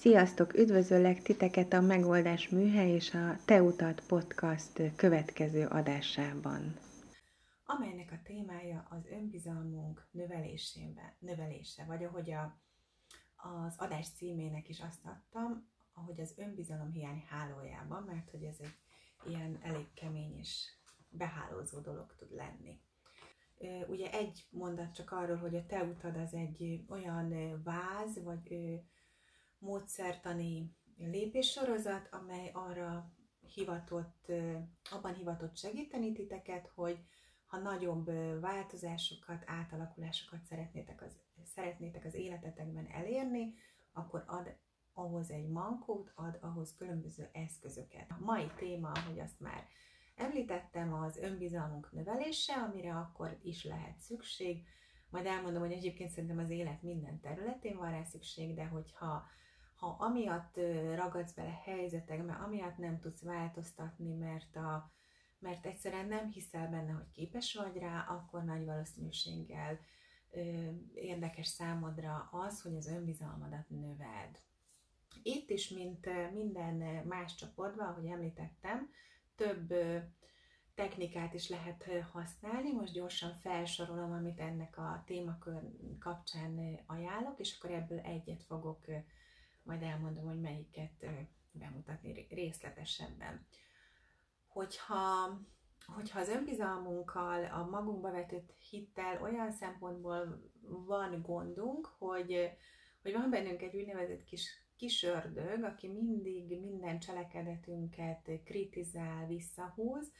Sziasztok! Üdvözöllek titeket a Megoldás Műhely és a Te Utat podcast következő adásában. amelynek a témája az önbizalmunk növelésében, növelése, vagy ahogy a, az adás címének is azt adtam, ahogy az önbizalom hiány hálójában, mert hogy ez egy ilyen elég kemény és behálózó dolog tud lenni. Ugye egy mondat csak arról, hogy a te utad az egy olyan váz, vagy módszertani lépéssorozat, amely arra hivatott, abban hivatott segíteni titeket, hogy ha nagyobb változásokat, átalakulásokat szeretnétek az, szeretnétek az életetekben elérni, akkor ad ahhoz egy mankót, ad ahhoz különböző eszközöket. A mai téma, ahogy azt már említettem, az önbizalmunk növelése, amire akkor is lehet szükség. Majd elmondom, hogy egyébként szerintem az élet minden területén van rá szükség, de hogyha ha amiatt ragadsz bele helyzetekbe, amiatt nem tudsz változtatni, mert, a, mert egyszerűen nem hiszel benne, hogy képes vagy rá, akkor nagy valószínűséggel ö, érdekes számodra az, hogy az önbizalmadat növeld. Itt is, mint minden más csoportban, ahogy említettem, több technikát is lehet használni. Most gyorsan felsorolom, amit ennek a témakör kapcsán ajánlok, és akkor ebből egyet fogok majd elmondom, hogy melyiket bemutatni ré- részletesebben. Hogyha, hogyha az önbizalmunkkal, a magunkba vetett hittel olyan szempontból van gondunk, hogy, hogy van bennünk egy úgynevezett kis, kis ördög, aki mindig minden cselekedetünket kritizál, visszahúz,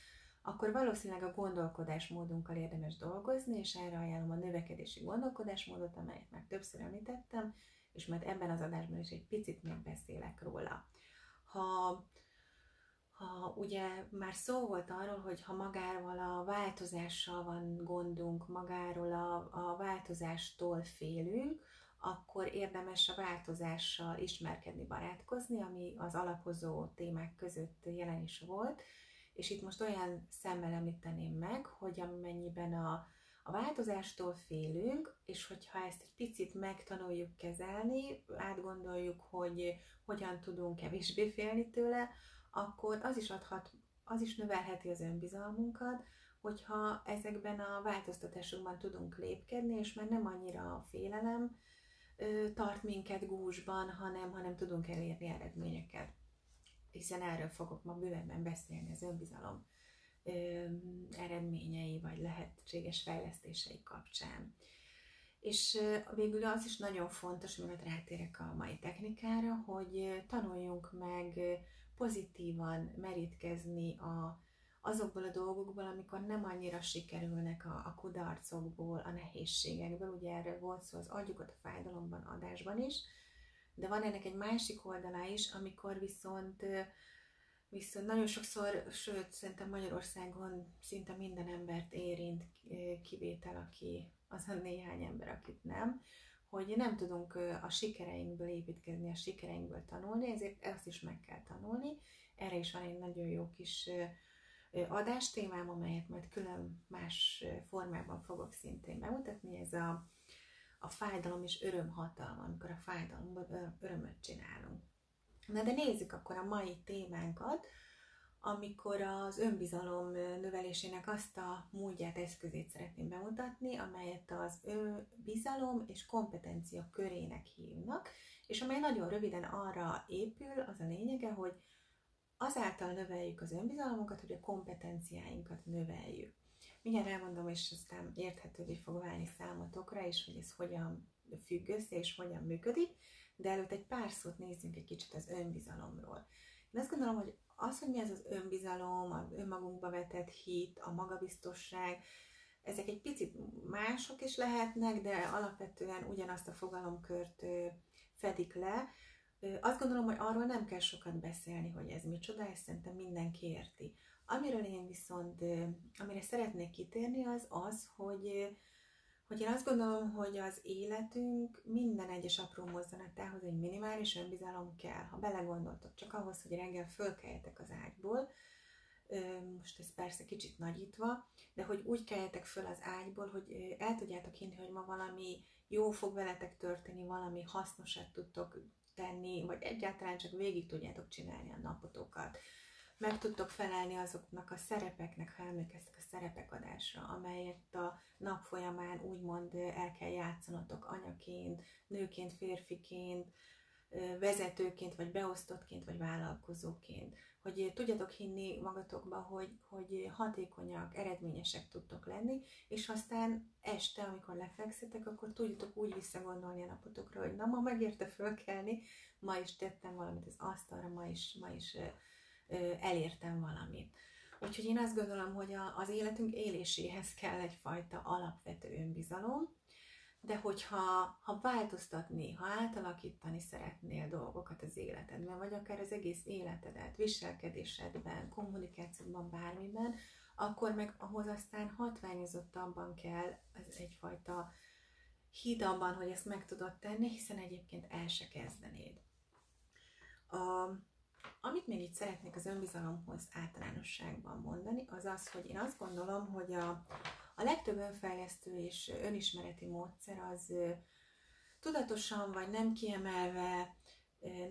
akkor valószínűleg a gondolkodásmódunkkal érdemes dolgozni, és erre ajánlom a növekedési gondolkodásmódot, amelyet már többször említettem, és majd ebben az adásban is egy picit még beszélek róla. Ha, ha ugye már szó volt arról, hogy ha magával a változással van gondunk, magáról a, a változástól félünk, akkor érdemes a változással ismerkedni, barátkozni, ami az alapozó témák között jelen is volt, és itt most olyan szemmel említeném meg, hogy amennyiben a, a változástól félünk, és hogyha ezt egy picit megtanuljuk kezelni, átgondoljuk, hogy hogyan tudunk kevésbé félni tőle, akkor az is adhat, az is növelheti az önbizalmunkat, hogyha ezekben a változtatásokban tudunk lépkedni, és már nem annyira a félelem tart minket gúzsban, hanem, hanem tudunk elérni eredményeket. Hiszen erről fogok ma bővebben beszélni az önbizalom ö, eredményei vagy lehetséges fejlesztései kapcsán. És végül az is nagyon fontos, mielőtt rátérek a mai technikára, hogy tanuljunk meg pozitívan merítkezni a, azokból a dolgokból, amikor nem annyira sikerülnek a, a kudarcokból, a nehézségekből. Ugye erről volt szó az adjukat a fájdalomban adásban is, de van ennek egy másik oldala is, amikor viszont Viszont nagyon sokszor, sőt, szerintem Magyarországon szinte minden embert érint eh, kivétel, aki az a néhány ember, akit nem, hogy nem tudunk eh, a sikereinkből építkezni, a sikereinkből tanulni, ezért ezt is meg kell tanulni. Erre is van egy nagyon jó kis eh, adástémám, amelyet majd külön más formában fogok szintén bemutatni. Ez a, a fájdalom és öröm hatalma, amikor a fájdalomból örömöt csinálunk. Na de nézzük akkor a mai témánkat, amikor az önbizalom növelésének azt a módját, eszközét szeretném bemutatni, amelyet az önbizalom és kompetencia körének hívnak, és amely nagyon röviden arra épül, az a lényege, hogy azáltal növeljük az önbizalmunkat, hogy a kompetenciáinkat növeljük. Mindjárt elmondom, és aztán érthetővé fog válni számotokra is, hogy ez hogyan függ össze, és hogyan működik, de előtt egy pár szót nézzünk egy kicsit az önbizalomról. Én azt gondolom, hogy az, hogy mi ez az önbizalom, az önmagunkba vetett hit, a magabiztosság, ezek egy picit mások is lehetnek, de alapvetően ugyanazt a fogalomkört fedik le. Azt gondolom, hogy arról nem kell sokat beszélni, hogy ez micsoda, ezt szerintem mindenki érti. Amiről én viszont, amire szeretnék kitérni, az az, hogy hogy én azt gondolom, hogy az életünk minden egyes apró mozzanatához egy minimális önbizalom kell. Ha belegondoltok, csak ahhoz, hogy reggel fölkeljetek az ágyból, most ez persze kicsit nagyítva, de hogy úgy keljetek föl az ágyból, hogy el tudjátok hinni, hogy ma valami jó fog veletek történni, valami hasznosat tudtok tenni, vagy egyáltalán csak végig tudjátok csinálni a napotokat. Meg tudtok felelni azoknak a szerepeknek, ha emlékeztek a szerepek adásra, amelyet a nap folyamán úgymond el kell játszanotok anyaként, nőként, férfiként, vezetőként, vagy beosztottként, vagy vállalkozóként. Hogy tudjatok hinni magatokba, hogy, hogy hatékonyak, eredményesek tudtok lenni, és aztán este, amikor lefekszetek, akkor tudjatok úgy visszagondolni a napotokra, hogy na, ma megérte fölkelni, ma is tettem valamit az asztalra, ma is, ma is elértem valamit. Úgyhogy én azt gondolom, hogy a, az életünk éléséhez kell egyfajta alapvető önbizalom, de hogyha ha változtatni, ha átalakítani szeretnél dolgokat az életedben, vagy akár az egész életedet, viselkedésedben, kommunikációban, bármiben, akkor meg ahhoz aztán hatványozottabban kell ez egyfajta híd abban, hogy ezt meg tudod tenni, hiszen egyébként el se kezdenéd. A, amit még itt szeretnék az önbizalomhoz általánosságban mondani, az az, hogy én azt gondolom, hogy a, a legtöbb önfejlesztő és önismereti módszer az tudatosan vagy nem kiemelve,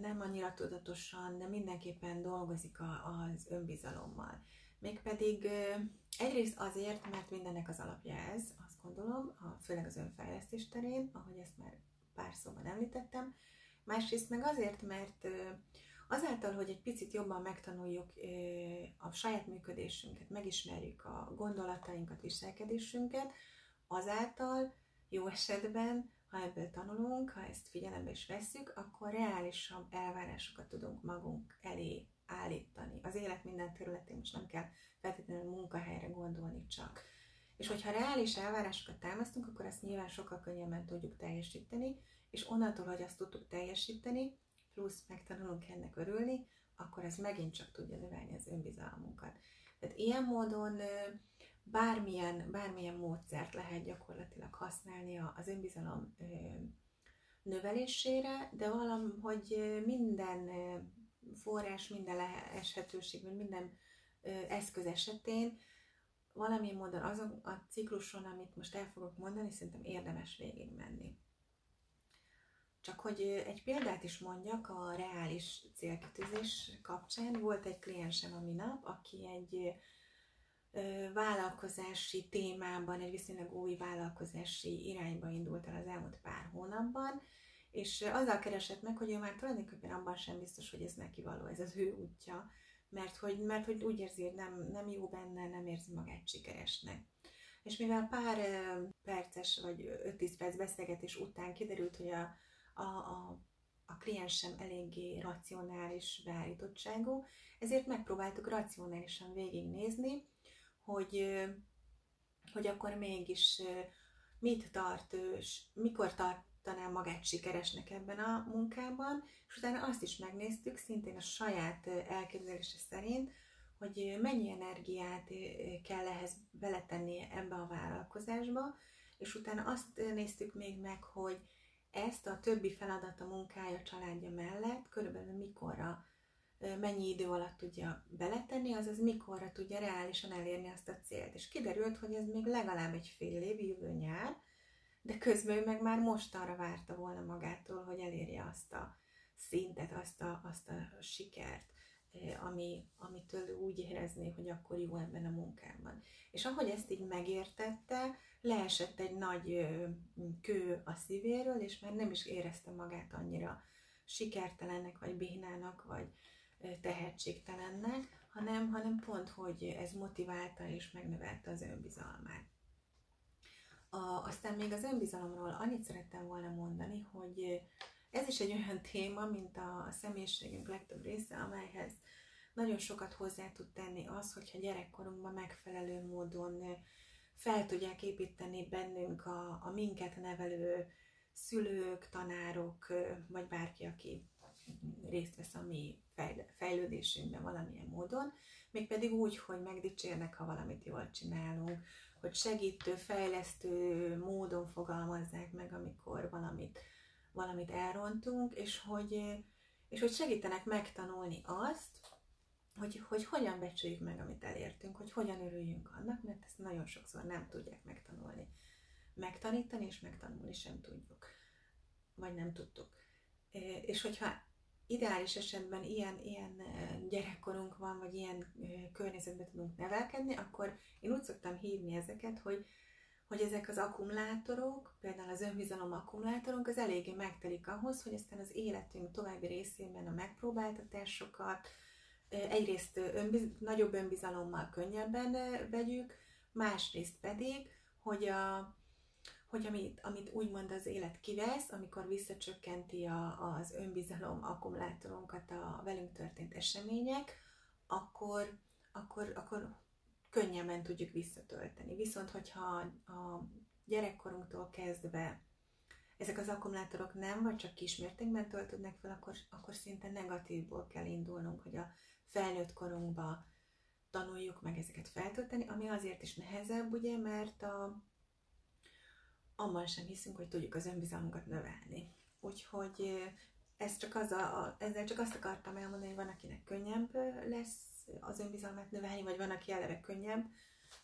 nem annyira tudatosan, de mindenképpen dolgozik az önbizalommal. Mégpedig egyrészt azért, mert mindennek az alapja ez, azt gondolom, főleg az önfejlesztés terén, ahogy ezt már pár szóban említettem. Másrészt meg azért, mert Azáltal, hogy egy picit jobban megtanuljuk a saját működésünket, megismerjük a gondolatainkat, viselkedésünket, azáltal jó esetben, ha ebből tanulunk, ha ezt figyelembe is vesszük, akkor reálisabb elvárásokat tudunk magunk elé állítani. Az élet minden területén most nem kell feltétlenül munkahelyre gondolni csak. És hogyha reális elvárásokat támasztunk, akkor ezt nyilván sokkal könnyebben tudjuk teljesíteni, és onnantól, hogy azt tudtuk teljesíteni, plusz megtanulunk ennek örülni, akkor ez megint csak tudja növelni az önbizalmunkat. Tehát ilyen módon bármilyen, bármilyen módszert lehet gyakorlatilag használni az önbizalom növelésére, de valahogy minden forrás, minden lehetőség, minden eszköz esetén valamilyen módon azon a cikluson, amit most el fogok mondani, szerintem érdemes végigmenni. Csak hogy egy példát is mondjak a reális célkitűzés kapcsán. Volt egy kliensem a minap, aki egy vállalkozási témában, egy viszonylag új vállalkozási irányba indult el az elmúlt pár hónapban, és azzal keresett meg, hogy ő már tulajdonképpen abban sem biztos, hogy ez neki való, ez az ő útja, mert hogy, mert hogy úgy érzi, hogy nem, nem jó benne, nem érzi magát sikeresnek. És mivel pár perces vagy 5-10 perc beszélgetés után kiderült, hogy a, a, a, a kliensem eléggé racionális beállítottságú, ezért megpróbáltuk racionálisan végignézni, hogy, hogy akkor mégis mit tart, mikor tartaná magát sikeresnek ebben a munkában, és utána azt is megnéztük, szintén a saját elképzelése szerint, hogy mennyi energiát kell ehhez beletenni ebbe a vállalkozásba, és utána azt néztük még meg, hogy ezt a többi feladata, munkája, családja mellett körülbelül mikorra, mennyi idő alatt tudja beletenni, azaz mikorra tudja reálisan elérni azt a célt. És kiderült, hogy ez még legalább egy fél év, jövő nyár, de közben ő meg már most arra várta volna magától, hogy elérje azt a szintet, azt a, azt a sikert, ami, amitől úgy érezné, hogy akkor jó ebben a munkában. És ahogy ezt így megértette, leesett egy nagy kő a szívéről, és már nem is érezte magát annyira sikertelennek, vagy bénának, vagy tehetségtelennek, hanem, hanem pont, hogy ez motiválta és megnövelte az önbizalmát. A, aztán még az önbizalomról annyit szerettem volna mondani, hogy ez is egy olyan téma, mint a, személyiségünk legtöbb része, amelyhez nagyon sokat hozzá tud tenni az, hogyha gyerekkorunkban megfelelő módon fel tudják építeni bennünk a, a minket nevelő szülők, tanárok, vagy bárki, aki részt vesz a mi fejlődésünkben valamilyen módon, mégpedig úgy, hogy megdicsérnek, ha valamit jól csinálunk, hogy segítő, fejlesztő módon fogalmazzák meg, amikor valamit, valamit elrontunk, és hogy, és hogy segítenek megtanulni azt, hogy, hogy hogyan becsüljük meg, amit elértünk, hogy hogyan örüljünk annak, mert ezt nagyon sokszor nem tudják megtanulni. Megtanítani és megtanulni sem tudjuk. Vagy nem tudtuk. És hogyha ideális esetben ilyen, ilyen gyerekkorunk van, vagy ilyen környezetben tudunk nevelkedni, akkor én úgy szoktam hívni ezeket, hogy, hogy ezek az akkumulátorok, például az önbizalom akkumulátorunk, az eléggé megtelik ahhoz, hogy aztán az életünk további részében a megpróbáltatásokat egyrészt önbiz, nagyobb önbizalommal könnyebben vegyük, másrészt pedig, hogy a, hogy amit, amit úgymond az élet kivesz, amikor visszacsökkenti a, az önbizalom akkumulátorunkat a velünk történt események, akkor, akkor, akkor könnyebben tudjuk visszatölteni. Viszont, hogyha a gyerekkorunktól kezdve ezek az akkumulátorok nem, vagy csak kismértékben töltődnek fel, akkor, akkor szinte negatívból kell indulnunk, hogy a felnőtt korunkba tanuljuk meg ezeket feltölteni, ami azért is nehezebb, ugye, mert a, abban sem hiszünk, hogy tudjuk az önbizalmunkat növelni. Úgyhogy ez csak az a, a, ezzel csak azt akartam elmondani, hogy van, akinek könnyebb lesz az önbizalmát növelni, vagy van, aki eleve könnyebb,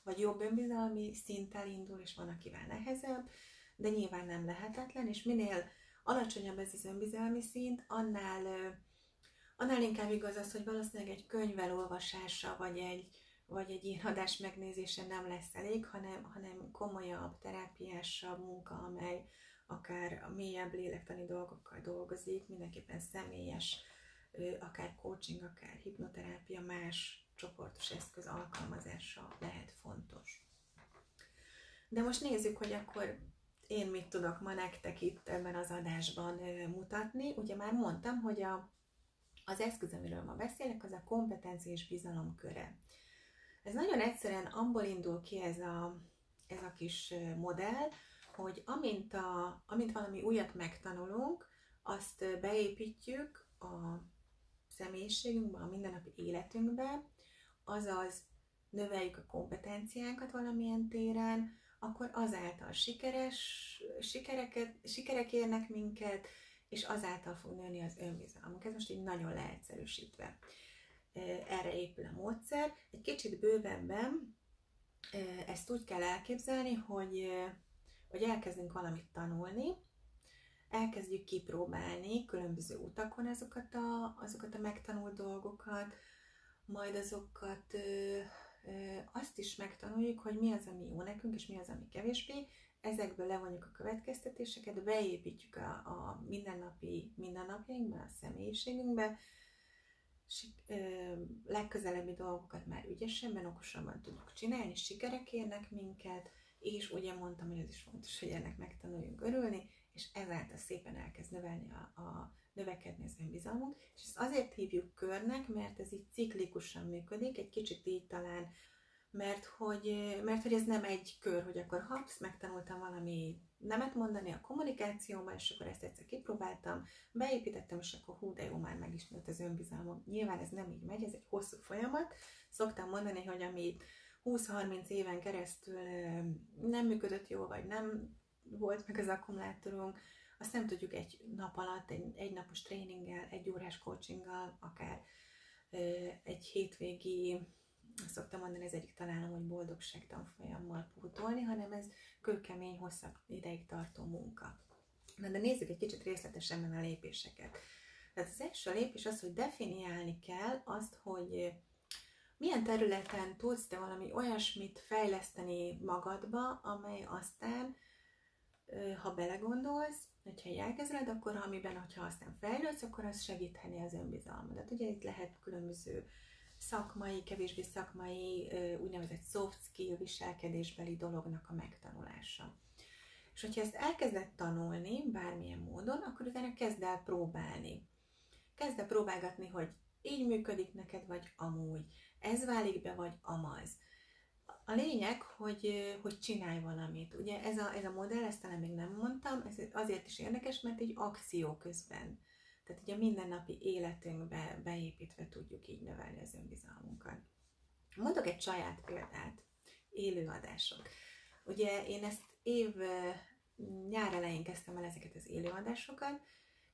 vagy jobb önbizalmi szinttel indul, és van, akivel nehezebb, de nyilván nem lehetetlen, és minél alacsonyabb ez az önbizalmi szint, annál, annál inkább igaz az, hogy valószínűleg egy könyv elolvasása, vagy egy, vagy egy ilyen adás megnézése nem lesz elég, hanem, hanem komolyabb, terápiásabb munka, amely akár a mélyebb lélektani dolgokkal dolgozik, mindenképpen személyes, akár coaching, akár hipnoterápia, más csoportos eszköz alkalmazása lehet fontos. De most nézzük, hogy akkor én mit tudok ma nektek itt ebben az adásban mutatni. Ugye már mondtam, hogy a, az eszköz, amiről ma beszélek, az a kompetencia és bizalom köre. Ez nagyon egyszerűen abból indul ki ez a, ez a kis modell, hogy amint, a, amint valami újat megtanulunk, azt beépítjük a személyiségünkbe, a mindennapi életünkbe, azaz növeljük a kompetenciánkat valamilyen téren, akkor azáltal sikeres, sikereket, sikerek érnek minket, és azáltal fog nőni az önbizalmunk. Ez most így nagyon leegyszerűsítve. Erre épül a módszer. Egy kicsit bővebben ezt úgy kell elképzelni, hogy, hogy elkezdünk valamit tanulni, elkezdjük kipróbálni különböző utakon azokat a, azokat a megtanult dolgokat, majd azokat ö, ö, azt is megtanuljuk, hogy mi az, ami jó nekünk, és mi az, ami kevésbé. Ezekből levonjuk a következtetéseket, beépítjük a, a mindennapi mindennapjainkba, a személyiségünkbe, ö, legközelebbi dolgokat már ügyesebben, okosabban tudjuk csinálni, sikerek érnek minket, és ugye mondtam, hogy ez is fontos, hogy ennek megtanuljunk örülni, és ezáltal szépen elkezd növelni a, a növekedni az önbizalmunk, és ezt azért hívjuk körnek, mert ez így ciklikusan működik, egy kicsit így talán, mert hogy, mert hogy ez nem egy kör, hogy akkor hapsz, megtanultam valami nemet mondani a kommunikációban, és akkor ezt egyszer kipróbáltam, beépítettem, és akkor hú, de jó, már meg is nőtt az önbizalmam. Nyilván ez nem így megy, ez egy hosszú folyamat. Szoktam mondani, hogy ami 20-30 éven keresztül nem működött jól, vagy nem volt meg az akkumulátorunk, azt nem tudjuk egy nap alatt, egy, egy napos tréninggel, egy órás coachinggal, akár egy hétvégi, szoktam mondani, ez egyik találom, hogy boldogság tanfolyammal pótolni, hanem ez kőkemény, hosszabb ideig tartó munka. Na de nézzük egy kicsit részletesebben a lépéseket. Tehát az első lépés az, hogy definiálni kell azt, hogy milyen területen tudsz te valami olyasmit fejleszteni magadba, amely aztán ha belegondolsz, hogyha elkezded, akkor amiben, hogyha aztán fejlődsz, akkor az segítheni az önbizalmadat. Ugye itt lehet különböző szakmai, kevésbé szakmai, úgynevezett soft skill viselkedésbeli dolognak a megtanulása. És hogyha ezt elkezded tanulni bármilyen módon, akkor utána kezd el próbálni. Kezd el próbálgatni, hogy így működik neked, vagy amúgy. Ez válik be, vagy amaz. A lényeg, hogy, hogy csinálj valamit. Ugye ez a, ez a modell, ezt talán még nem mondtam, ez azért is érdekes, mert egy akció közben. Tehát ugye a mindennapi életünkbe beépítve tudjuk így növelni az önbizalmunkat. Mondok egy saját példát. Élőadások. Ugye én ezt év nyár elején kezdtem el ezeket az élőadásokat,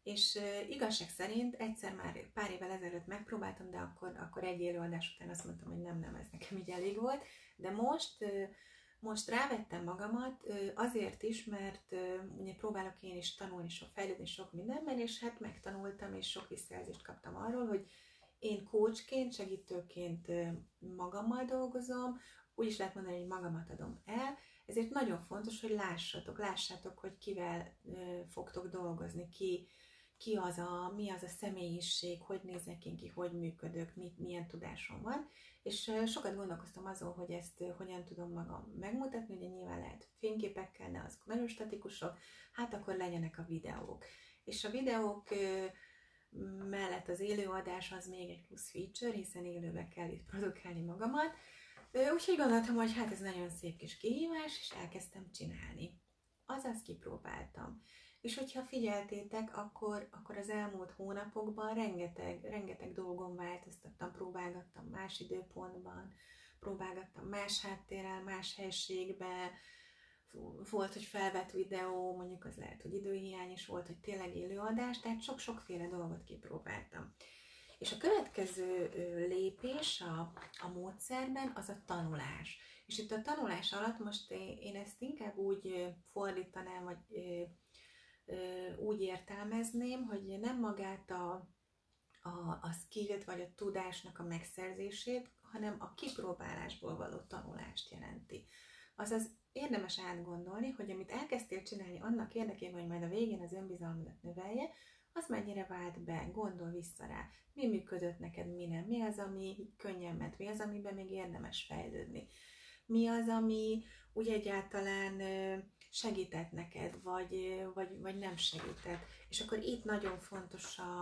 és igazság szerint egyszer már pár évvel ezelőtt megpróbáltam, de akkor, akkor egy élőadás után azt mondtam, hogy nem, nem, ez nekem így elég volt. De most most rávettem magamat azért is, mert ugye próbálok én is tanulni, sok fejlődni sok mindenben, és hát megtanultam, és sok visszajelzést kaptam arról, hogy én coachként, segítőként magammal dolgozom, úgy is lehet mondani, hogy magamat adom el, ezért nagyon fontos, hogy lássatok, lássátok, hogy kivel fogtok dolgozni, ki, ki az a, mi az a személyiség, hogy nézek én ki, hogy működök, mit, milyen tudásom van, és sokat gondolkoztam azon, hogy ezt hogyan tudom magam megmutatni, ugye nyilván lehet fényképekkel, ne azok nagyon hát akkor legyenek a videók. És a videók mellett az élőadás az még egy plusz feature, hiszen élőbe kell itt produkálni magamat, úgyhogy gondoltam, hogy hát ez nagyon szép kis kihívás, és elkezdtem csinálni. Azaz kipróbáltam. És hogyha figyeltétek, akkor, akkor az elmúlt hónapokban rengeteg, rengeteg dolgon változtattam, próbálgattam más időpontban, próbálgattam más háttérrel, más helységbe, volt, hogy felvett videó, mondjuk az lehet, hogy időhiány is volt, hogy tényleg élőadás, tehát sok-sokféle dolgot kipróbáltam. És a következő lépés a, a módszerben az a tanulás. És itt a tanulás alatt most én ezt inkább úgy fordítanám, vagy úgy értelmezném, hogy nem magát a, a, a skillt vagy a tudásnak a megszerzését, hanem a kipróbálásból való tanulást jelenti. Azaz érdemes átgondolni, hogy amit elkezdtél csinálni annak érdekében, hogy majd a végén az önbizalmadat növelje, az mennyire vált be, gondol vissza rá, mi működött neked, mi nem, mi az, ami könnyen ment, mi az, amiben még érdemes fejlődni, mi az, ami úgy egyáltalán segített neked, vagy, vagy, vagy nem segített. És akkor itt nagyon fontos a,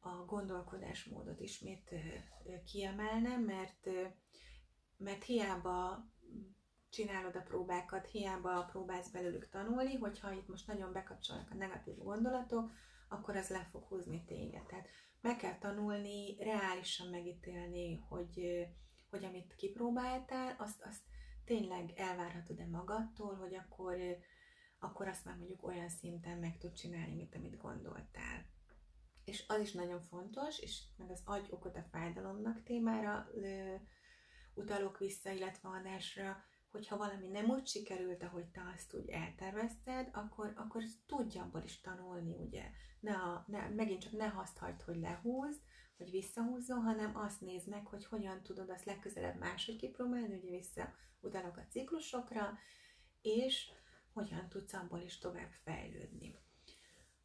a gondolkodásmódot ismét kiemelnem, mert, mert hiába csinálod a próbákat, hiába próbálsz belőlük tanulni, hogyha itt most nagyon bekapcsolnak a negatív gondolatok, akkor az le fog húzni téged. Tehát meg kell tanulni, reálisan megítélni, hogy, hogy amit kipróbáltál, azt, azt tényleg elvárhatod-e magadtól, hogy akkor, akkor azt már mondjuk olyan szinten meg tud csinálni, mint amit gondoltál. És az is nagyon fontos, és meg az agy okot a fájdalomnak témára ö, utalok vissza, illetve adásra, hogyha valami nem úgy sikerült, ahogy te azt úgy eltervezted, akkor, akkor tudj abból is tanulni, ugye. Ne a, ne, megint csak ne azt hagyd, hogy lehúzd, hogy visszahúzzon, hanem azt nézd meg, hogy hogyan tudod azt legközelebb máshogy kipróbálni, ugye vissza utalok a ciklusokra, és hogyan tudsz abból is tovább fejlődni.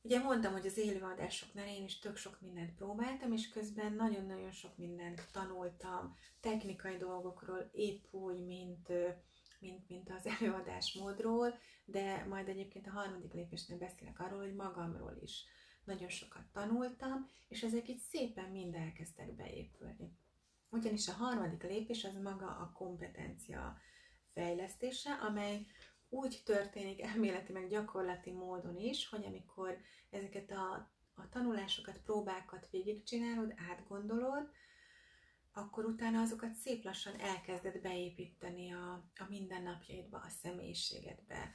Ugye mondtam, hogy az élőadásoknál én is tök sok mindent próbáltam, és közben nagyon-nagyon sok mindent tanultam, technikai dolgokról, épp úgy, mint, mint, mint az előadásmódról, de majd egyébként a harmadik lépésnél beszélek arról, hogy magamról is nagyon sokat tanultam, és ezek így szépen mind elkezdtek beépülni. Ugyanis a harmadik lépés az maga a kompetencia fejlesztése, amely úgy történik elméleti meg gyakorlati módon is, hogy amikor ezeket a, a tanulásokat, próbákat végigcsinálod, átgondolod, akkor utána azokat szép lassan elkezded beépíteni a, a mindennapjaidba, a személyiségedbe,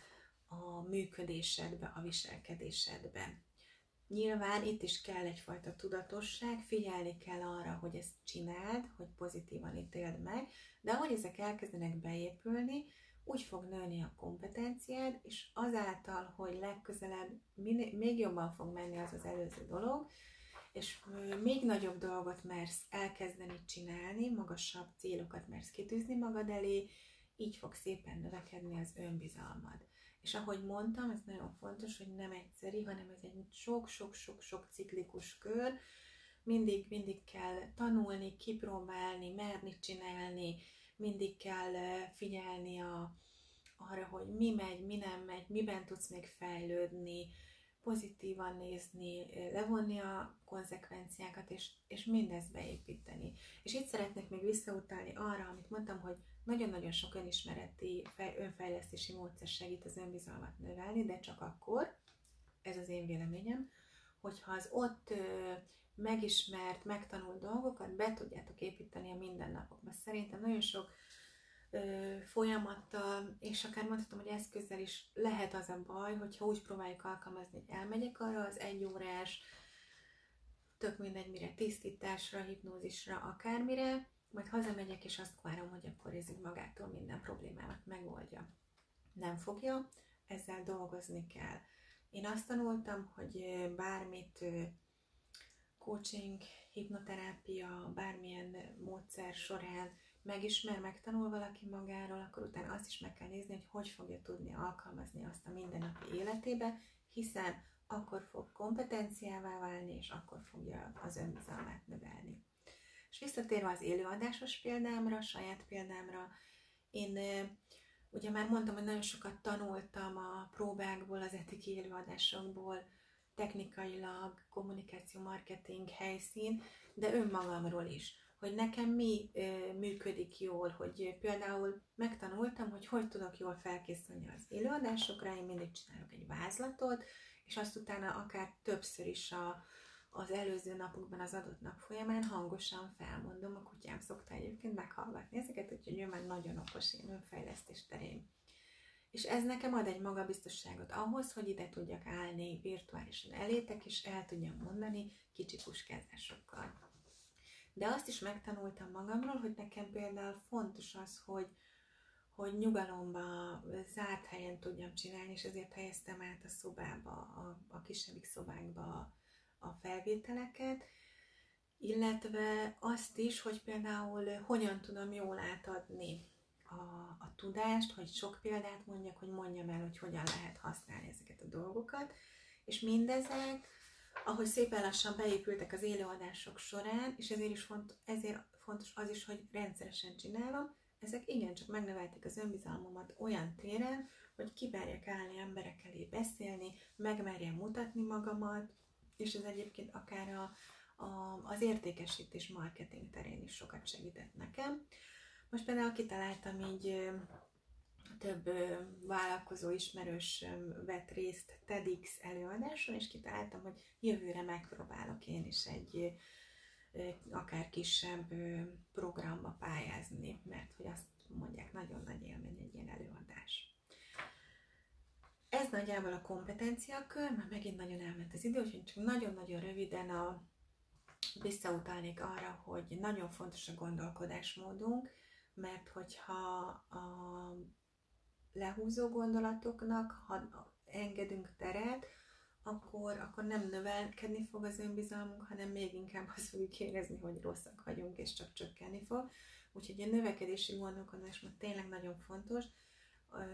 a működésedbe, a viselkedésedbe. Nyilván itt is kell egyfajta tudatosság, figyelni kell arra, hogy ezt csináld, hogy pozitívan ítéld meg, de ahogy ezek elkezdenek beépülni, úgy fog nőni a kompetenciád, és azáltal, hogy legközelebb még jobban fog menni az az előző dolog, és még nagyobb dolgot mersz elkezdeni csinálni, magasabb célokat mersz kitűzni magad elé, így fog szépen növekedni az önbizalmad. És ahogy mondtam, ez nagyon fontos, hogy nem egyszeri, hanem ez egy sok-sok-sok-sok ciklikus kör, mindig, mindig kell tanulni, kipróbálni, merni csinálni, mindig kell figyelni a, arra, hogy mi megy, mi nem megy, miben tudsz még fejlődni, pozitívan nézni, levonni a konzekvenciákat, és, és mindezt beépíteni. És itt szeretnék még visszautalni arra, amit mondtam, hogy nagyon-nagyon sok önismereti, önfejlesztési módszer segít az önbizalmat növelni, de csak akkor, ez az én véleményem, hogyha az ott megismert, megtanult dolgokat be tudjátok építeni a mindennapokba. Szerintem nagyon sok folyamattal, és akár mondhatom, hogy eszközzel is lehet az a baj, hogyha úgy próbáljuk alkalmazni, hogy elmegyek arra az egy órás, tök mindegy mire, tisztításra, hipnózisra, akármire, majd hazamegyek, és azt várom, hogy akkor ez magától minden problémámat megoldja. Nem fogja, ezzel dolgozni kell. Én azt tanultam, hogy bármit coaching, hipnoterápia, bármilyen módszer során megismer, megtanul valaki magáról, akkor utána azt is meg kell nézni, hogy hogy fogja tudni alkalmazni azt a mindennapi életébe, hiszen akkor fog kompetenciává válni, és akkor fogja az önbizalmát növelni. És visszatérve az élőadásos példámra, saját példámra, én ugye már mondtam, hogy nagyon sokat tanultam a próbákból, az etiki élőadásokból, technikailag, kommunikáció, marketing, helyszín, de önmagamról is hogy nekem mi működik jól, hogy például megtanultam, hogy hogy tudok jól felkészülni az élőadásokra, én mindig csinálok egy vázlatot, és azt utána akár többször is a, az előző napokban az adott nap folyamán hangosan felmondom, a kutyám szokta egyébként meghallgatni ezeket, úgyhogy ő már nagyon okos én önfejlesztés terén. És ez nekem ad egy magabiztosságot ahhoz, hogy ide tudjak állni virtuálisan elétek, és el tudjam mondani kicsi puskázásokkal. De azt is megtanultam magamról, hogy nekem például fontos az, hogy, hogy nyugalomba, zárt helyen tudjam csinálni, és ezért helyeztem át a szobába, a, a kisebbik szobákba a felvételeket, illetve azt is, hogy például hogyan tudom jól átadni a, a tudást, hogy sok példát mondjak, hogy mondjam el, hogy hogyan lehet használni ezeket a dolgokat, és mindezek ahogy szépen lassan beépültek az élőadások során, és ezért is font, ezért fontos az is, hogy rendszeresen csinálom, ezek igencsak megnövelték az önbizalmamat olyan téren, hogy kiberjek állni emberek elé beszélni, megmerjem mutatni magamat, és ez egyébként akár a, a, az értékesítés marketing terén is sokat segített nekem. Most például kitaláltam így több vállalkozó ismerős vett részt TEDx előadáson, és kitaláltam, hogy jövőre megpróbálok én is egy akár kisebb programba pályázni, mert hogy azt mondják, nagyon nagy élmény egy ilyen előadás. Ez nagyjából a kompetenciakör, mert megint nagyon elment az idő, úgyhogy csak nagyon-nagyon röviden a, visszautalnék arra, hogy nagyon fontos a gondolkodásmódunk, mert hogyha a lehúzó gondolatoknak, ha engedünk teret, akkor, akkor nem növelkedni fog az önbizalmunk, hanem még inkább azt fogjuk érezni, hogy rosszak vagyunk, és csak csökkenni fog. Úgyhogy a növekedési gondolkodás most tényleg nagyon fontos,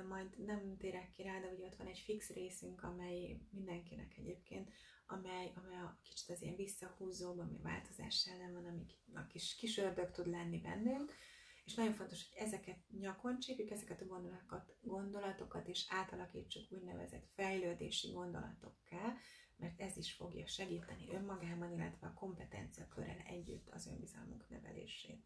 majd nem térek ki rá, de ugye ott van egy fix részünk, amely mindenkinek egyébként, amely, amely a kicsit az ilyen visszahúzóbb, ami változás ellen van, ami a kis, kis ördög tud lenni bennünk, és nagyon fontos, hogy ezeket nyakon csípjük, ezeket a gondolatokat, gondolatokat és átalakítsuk úgynevezett fejlődési gondolatokká, mert ez is fogja segíteni önmagában, illetve a kompetencia körrel együtt az önbizalmunk növelését.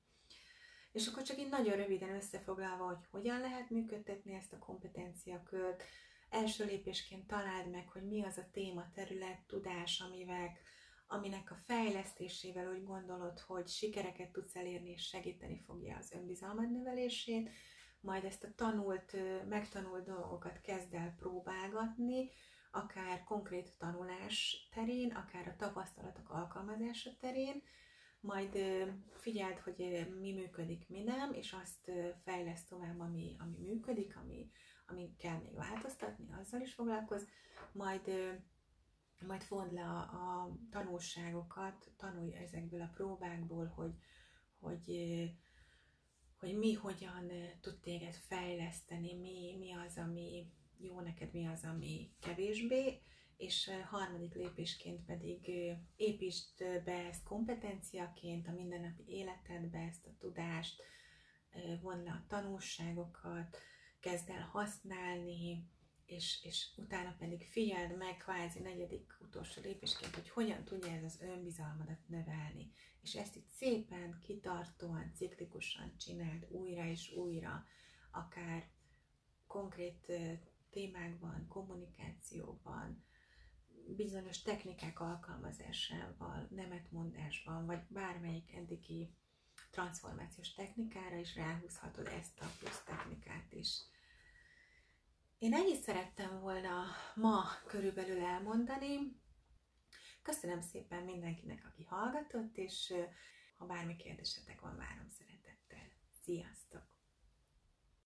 És akkor csak így nagyon röviden összefoglalva, hogy hogyan lehet működtetni ezt a kompetenciakört, első lépésként találd meg, hogy mi az a téma, terület, tudás, amivel aminek a fejlesztésével úgy gondolod, hogy sikereket tudsz elérni és segíteni fogja az önbizalmad növelését, majd ezt a tanult, megtanult dolgokat kezd el próbálgatni, akár konkrét tanulás terén, akár a tapasztalatok alkalmazása terén, majd figyeld, hogy mi működik, mi nem, és azt fejleszt tovább, ami, ami működik, ami, ami kell még változtatni, azzal is foglalkoz, majd majd fond le a, a tanulságokat, tanulj ezekből a próbákból, hogy, hogy, hogy mi hogyan tud téged fejleszteni, mi, mi az, ami jó neked, mi az, ami kevésbé, és harmadik lépésként pedig építsd be ezt kompetenciaként a mindennapi életedbe, ezt a tudást, von le a tanulságokat, kezd el használni, és, és utána pedig figyeld meg kvázi negyedik utolsó lépésként, hogy hogyan tudja ez az önbizalmadat növelni. És ezt itt szépen, kitartóan, ciklikusan csináld újra és újra, akár konkrét témákban, kommunikációban, bizonyos technikák alkalmazásával, nemetmondásban, vagy bármelyik eddigi transformációs technikára is ráhúzhatod ezt a plusz technikát is. Én ennyit szerettem volna ma körülbelül elmondani. Köszönöm szépen mindenkinek, aki hallgatott, és Ha bármi kérdésetek van, várom szeretettel. Sziasztok!